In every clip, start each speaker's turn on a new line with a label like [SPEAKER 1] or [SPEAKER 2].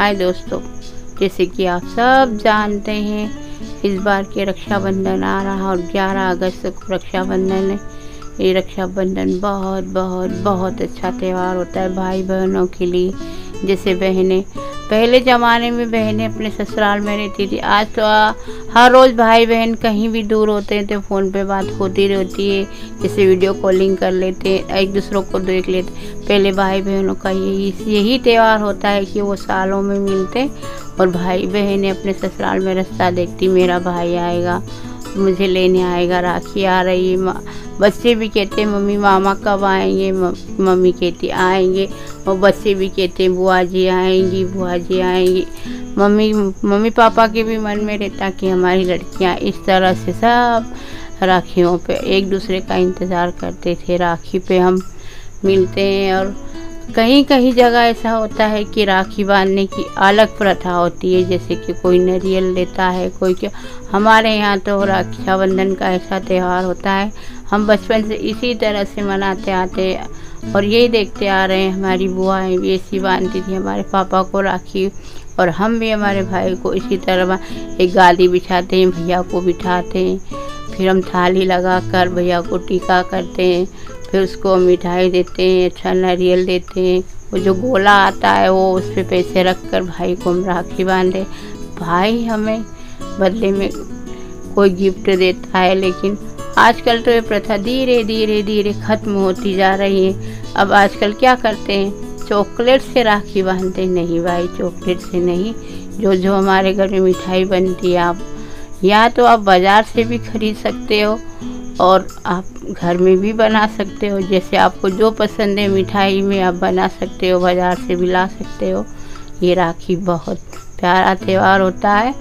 [SPEAKER 1] हाय दोस्तों, जैसे कि आप सब जानते हैं, इस बार के रक्षाबंधन आ रहा और 11 अगस्त को रक्षाबंधन है। ये रक्षाबंधन बहुत बहुत बहुत अच्छा त्यौहार होता है भाई बहनों के लिए, जैसे बहनें पहले ज़माने में बहनें अपने ससुराल में रहती थी। आज तो आ, हर रोज़ भाई बहन कहीं भी दूर होते हैं तो फ़ोन पे बात होती रहती है। जैसे वीडियो कॉलिंग कर लेते हैं एक दूसरों को देख लेते पहले भाई बहनों का यही यही त्यौहार होता है कि वो सालों में मिलते और भाई बहनें अपने ससुराल में रास्ता देखती मेरा भाई आएगा मुझे लेने आएगा राखी आ रही बच्चे भी कहते मम्मी, मामा कब आएँगे? मम्मी कहती, आएँगे। और बच्चे भी कहते हैं, बुआ जी आएँगी, बुआ जी आएँगी। मम्मी मम्मी पापा के भी मन में रहता कि हमारी लड़कियाँ इस तरह से सब राखियों पे एक दूसरे का इंतज़ार करते थे, राखी पे हम मिलते हैं और कहीं कहीं जगह ऐसा होता है कि राखी बांधने की अलग प्रथा होती है, जैसे कि कोई नारियल लेता है, कोई क्या। हमारे यहाँ तो रक्षाबंधन का ऐसा त्यौहार होता है। हम बचपन से इसी तरह से मनाते आते हैं और यही देखते आ रहे हैं, हमारी बुआएँ भी ऐसी बांधती थी, हमारे पापा को राखी और हम भी हमारे भाई को इसी तरह एक गाली बिछाते हैं, भैया को बिठाते हैं, फिर हम थाली लगा कर भैया को टीका करते हैं। फिर उसको मिठाई देते हैं अच्छा नारियल देते हैं। वो जो गोला आता है, वो उस पर पैसे रख कर भाई को हम राखी बांधे। भाई हमें बदले में कोई गिफ्ट देता है, लेकिन आजकल तो ये प्रथा धीरे धीरे धीरे ख़त्म होती जा रही है। अब आजकल क्या करते हैं? चॉकलेट से राखी बांधते नहीं भाई, चॉकलेट से नहीं। जो जो हमारे घर में मिठाई बनती है, आप या तो आप बाज़ार से भी खरीद सकते हो और आप घर में भी बना सकते हो। जैसे आपको जो पसंद है, मिठाई में आप बना सकते हो, बाज़ार से भी ला सकते हो। ये राखी बहुत प्यारा त्यौहार होता है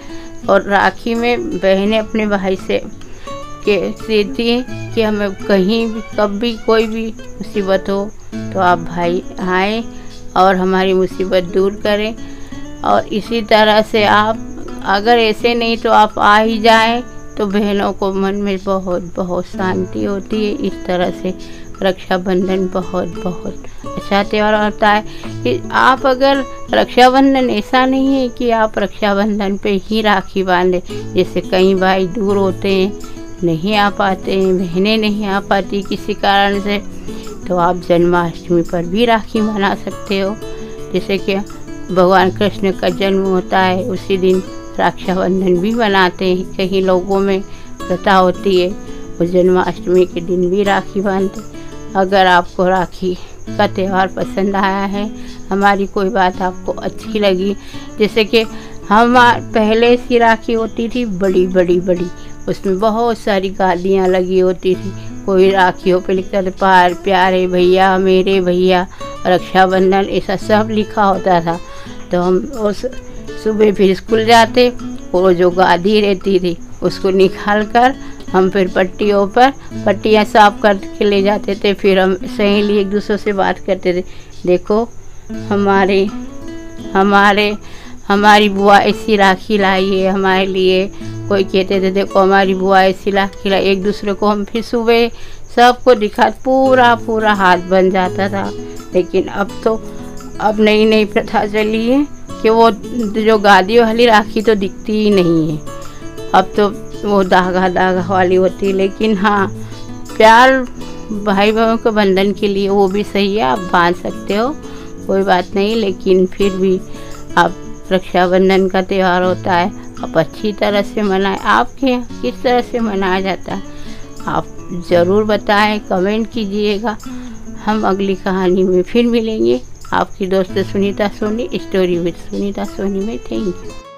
[SPEAKER 1] और राखी में बहनें अपने भाई से के देती हैं कि हमें कहीं भी, कब भी कोई भी मुसीबत हो तो आप भाई आए और हमारी मुसीबत दूर करें। और इसी तरह से आप अगर ऐसे नहीं तो आप आ ही जाएँ। तो बहनों को मन में बहुत बहुत शांति होती है। इस तरह से रक्षाबंधन बहुत बहुत अच्छा त्यौहार होता है। कि आप अगर रक्षाबंधन, ऐसा नहीं है कि आप रक्षाबंधन पे ही राखी बांधें। जैसे कई भाई दूर होते हैं, नहीं आ पाते हैं, बहनें नहीं आ पाती किसी कारण से तो आप जन्माष्टमी पर भी राखी मना सकते हो। जैसे कि भगवान कृष्ण का जन्म होता है, उसी दिन रक्षाबंधन भी मनाते हैं। कहीं लोगों में प्रथा होती है, वो जन्माष्टमी के दिन भी राखी बांधते अगर आपको राखी का त्यौहार पसंद आया है, हमारी कोई बात आपको अच्छी लगी, जैसे कि हम पहले सी राखी होती थी बड़ी बड़ी बड़ी। उसमें बहुत सारी गालियाँ लगी होती थी। कोई राखियों पे लिखता था पार प्यारे भैया, मेरे भैया। रक्षाबंधन ऐसा सब लिखा होता था। तो हम उस सुबह फिर स्कूल जाते, वो जो गादी रहती थी, उसको निकाल कर हम फिर पट्टियों पर पट्टियाँ साफ़ करके ले जाते थे, फिर हम सहेली एक दूसरे से बात करते थे, देखो, हमारे हमारे, हमारी बुआ ऐसी राखी लाई है हमारे लिए। कोई कहते थे, देखो, हमारी बुआ ऐसी राखी लाई। एक दूसरे को हम फिर सुबह सबको दिखा पूरा पूरा हाथ बन जाता था। लेकिन अब तो अब नई नई प्रथा चली है। कि वो जो गादी वाली राखी तो दिखती ही नहीं है। अब तो वो धागा धागा वाली होती है, लेकिन हाँ प्यार भाई बहनों के बंधन के लिए वो भी सही है, आप बाँध सकते हो, कोई बात नहीं, लेकिन फिर भी आप रक्षाबंधन का त्यौहार होता है, आप अच्छी तरह से मनाएँ, आपके यहाँ किस तरह से मनाया जाता है, आप ज़रूर बताएँ, कमेंट कीजिएगा, हम अगली कहानी में फिर मिलेंगे। आपकी दोस्त सुनीता सोनी स्टोरी विद सुनीता सोनी में थैंक यू